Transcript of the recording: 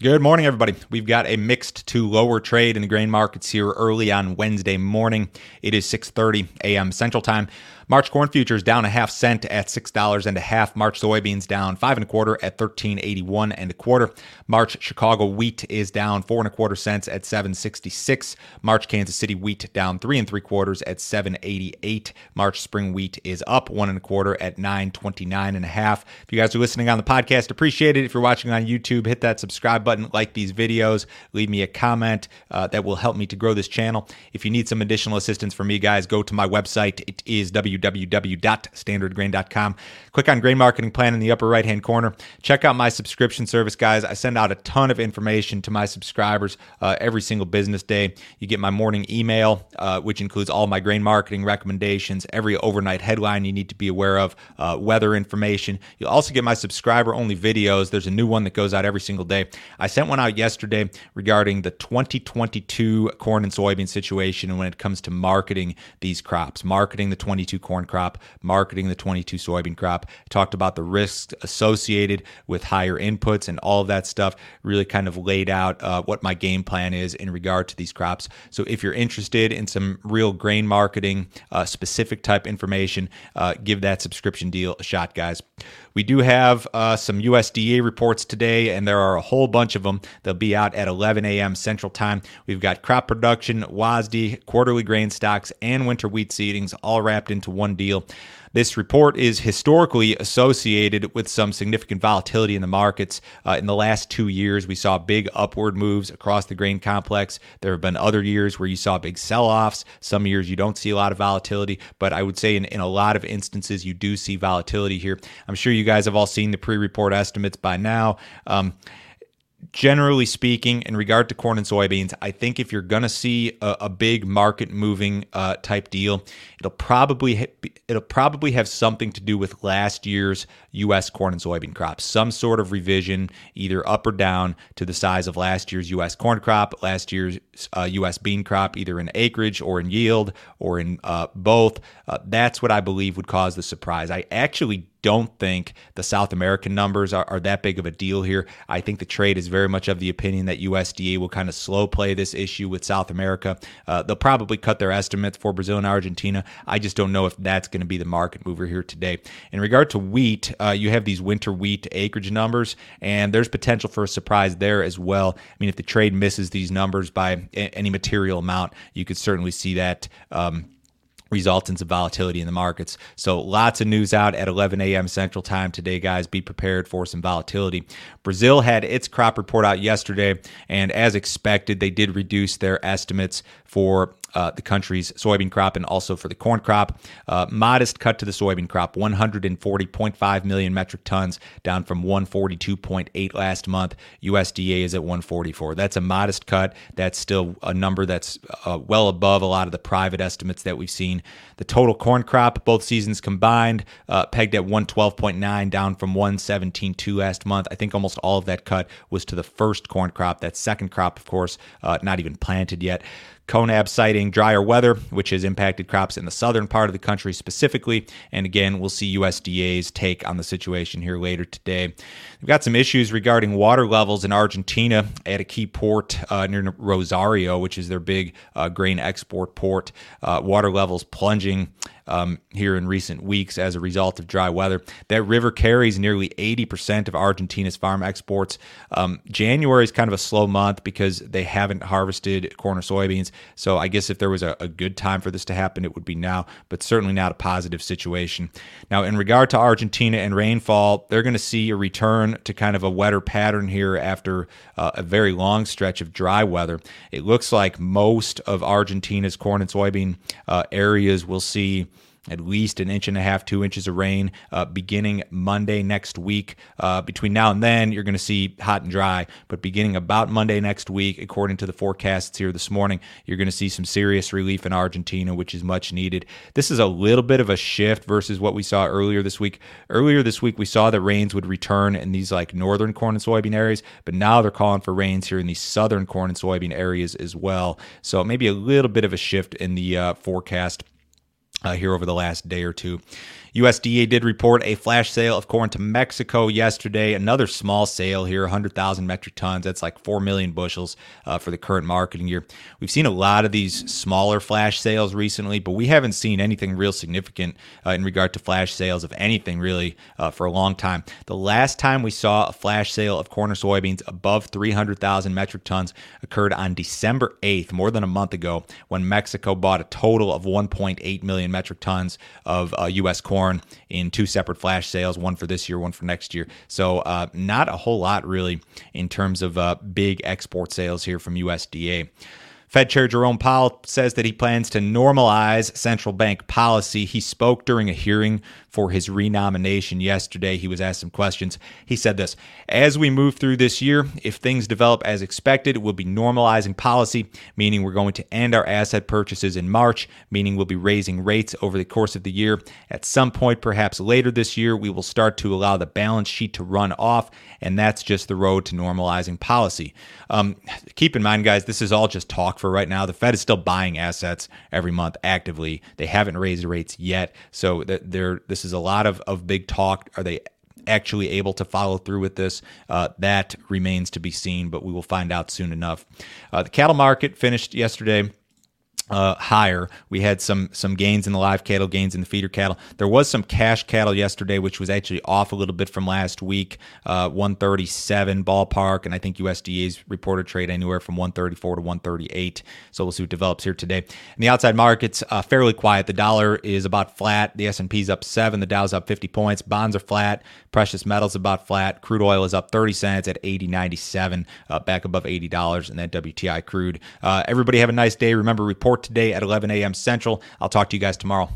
Good morning, everybody. We've got a mixed to lower trade in the grain markets here early on Wednesday morning. It is 6:30 a.m. Central Time. March corn futures down a half cent at six dollars and a half. March soybeans down five and a quarter at thirteen eighty one and a quarter. March Chicago wheat is down four and a quarter cents at seven sixty six. March Kansas City wheat down three and three quarters at seven eighty eight. March spring wheat is up one and a quarter at nine twenty nine and a half. If you guys are listening on the podcast, appreciate it. If you're watching on YouTube, hit that subscribe button, like these videos, leave me a comment. Uh, that will help me to grow this channel. If you need some additional assistance from me, guys, go to my website. It is www www.standardgrain.com. Click on Grain Marketing Plan in the upper right hand corner. Check out my subscription service, guys. I send out a ton of information to my subscribers uh, every single business day. You get my morning email, uh, which includes all my grain marketing recommendations, every overnight headline you need to be aware of, uh, weather information. You'll also get my subscriber only videos. There's a new one that goes out every single day. I sent one out yesterday regarding the 2022 corn and soybean situation and when it comes to marketing these crops, marketing the 22 corn crop, marketing the 22 soybean crop. Talked about the risks associated with higher inputs and all of that stuff. Really kind of laid out uh, what my game plan is in regard to these crops. So if you're interested in some real grain marketing, uh, specific type information, uh, give that subscription deal a shot, guys. We do have uh, some USDA reports today, and there are a whole bunch of them. They'll be out at 11 a.m. Central Time. We've got crop production, WASDE, quarterly grain stocks, and winter wheat seedings all wrapped into one deal. This report is historically associated with some significant volatility in the markets. Uh, in the last two years, we saw big upward moves across the grain complex. There have been other years where you saw big sell offs. Some years you don't see a lot of volatility, but I would say in, in a lot of instances, you do see volatility here. I'm sure you guys have all seen the pre report estimates by now. Um, generally speaking, in regard to corn and soybeans, I think if you're going to see a, a, big market moving uh, type deal, it'll probably ha- it'll probably have something to do with last year's U.S. corn and soybean crops. Some sort of revision, either up or down, to the size of last year's U.S. corn crop, last year's uh, U.S. bean crop, either in acreage or in yield or in uh, both. Uh, that's what I believe would cause the surprise. I actually don't think the South American numbers are, are, that big of a deal here. I think the trade is very much of the opinion that USDA will kind of slow play this issue with South America. Uh, they'll probably cut their estimates for Brazil and Argentina. I just don't know if that's going to be the market mover here today. In regard to wheat, uh, you have these winter wheat acreage numbers, and there's potential for a surprise there as well. I mean, if the trade misses these numbers by any material amount, you could certainly see that. Um, result in some volatility in the markets. So lots of news out at 11 a.m. Central Time today, guys. Be prepared for some volatility. Brazil had its crop report out yesterday, and as expected, they did reduce their estimates for uh, the country's soybean crop and also for the corn crop. Uh, modest cut to the soybean crop 140.5 million metric tons, down from 142.8 last month. USDA is at 144. That's a modest cut. That's still a number that's uh, well above a lot of the private estimates that we've seen. The total corn crop, both seasons combined, uh, pegged at 112.9, down from 117.2 last month. I think almost all of that cut was to the first corn crop. That second crop, of course, uh, not even planted yet. CONAB citing drier weather, which has impacted crops in the southern part of the country specifically. And again, we'll see USDA's take on the situation here later today. We've got some issues regarding water levels in Argentina at a key port uh, near Rosario, which is their big uh, grain export port. Uh, water levels plunging um, here in recent weeks as a result of dry weather. That river carries nearly 80% of Argentina's farm exports. Um, January is kind of a slow month because they haven't harvested corn or soybeans. So I guess if there was a, a good time for this to happen, it would be now, but certainly not a positive situation. Now, in regard to Argentina and rainfall, they're going to see a return to kind of a wetter pattern here after uh, a very long stretch of dry weather. It looks like most of Argentina's corn and soybean uh, areas will see at least an inch and a half, two inches of rain uh, beginning Monday next week. Uh, between now and then, you're going to see hot and dry, but beginning about Monday next week, according to the forecasts here this morning, you're going to see some serious relief in Argentina, which is much needed. This is a little bit of a shift versus what we saw earlier this week. Earlier this week, we saw that rains would return in these like northern corn and soybean areas, but now they're calling for rains here in these southern corn and soybean areas as well. So maybe a little bit of a shift in the uh, forecast uh, here over the last day or two. USDA did report a flash sale of corn to Mexico yesterday. Another small sale here, 100,000 metric tons. That's like 4 million bushels uh, for the current marketing year. We've seen a lot of these smaller flash sales recently, but we haven't seen anything real significant uh, in regard to flash sales of anything really uh, for a long time. The last time we saw a flash sale of corn or soybeans above 300,000 metric tons occurred on December 8th, more than a month ago, when Mexico bought a total of 1.8 million metric tons of U.S. Uh, corn in two separate flash sales, one for this year, one for next year. So, uh, not a whole lot really in terms of uh, big export sales here from USDA. Fed Chair Jerome Powell says that he plans to normalize central bank policy. He spoke during a hearing for his renomination yesterday. He was asked some questions. He said this As we move through this year, if things develop as expected, we'll be normalizing policy, meaning we're going to end our asset purchases in March, meaning we'll be raising rates over the course of the year. At some point, perhaps later this year, we will start to allow the balance sheet to run off, and that's just the road to normalizing policy. Um, keep in mind, guys, this is all just talk for right now. The Fed is still buying assets every month actively. They haven't raised rates yet, so they're this is a lot of of big talk. Are they actually able to follow through with this. Uh, that remains to be seen, but we will find out soon enough. Uh, the cattle market finished yesterday uh, higher. We had some some gains in the live cattle, gains in the feeder cattle. There was some cash cattle yesterday, which was actually off a little bit from last week, uh, 137 ballpark, and I think USDA's reported trade anywhere from 134 to 138. So we'll see what develops here today. In the outside markets, uh, fairly quiet. The dollar is about flat. The S&P's up seven. The Dow's up 50 points. Bonds are flat. Precious metals about flat. Crude oil is up 30 cents at 80.97, uh, back above $80 in that WTI crude. Uh, everybody have a nice day. Remember, report today at 11 a.m. Central. I'll talk to you guys tomorrow.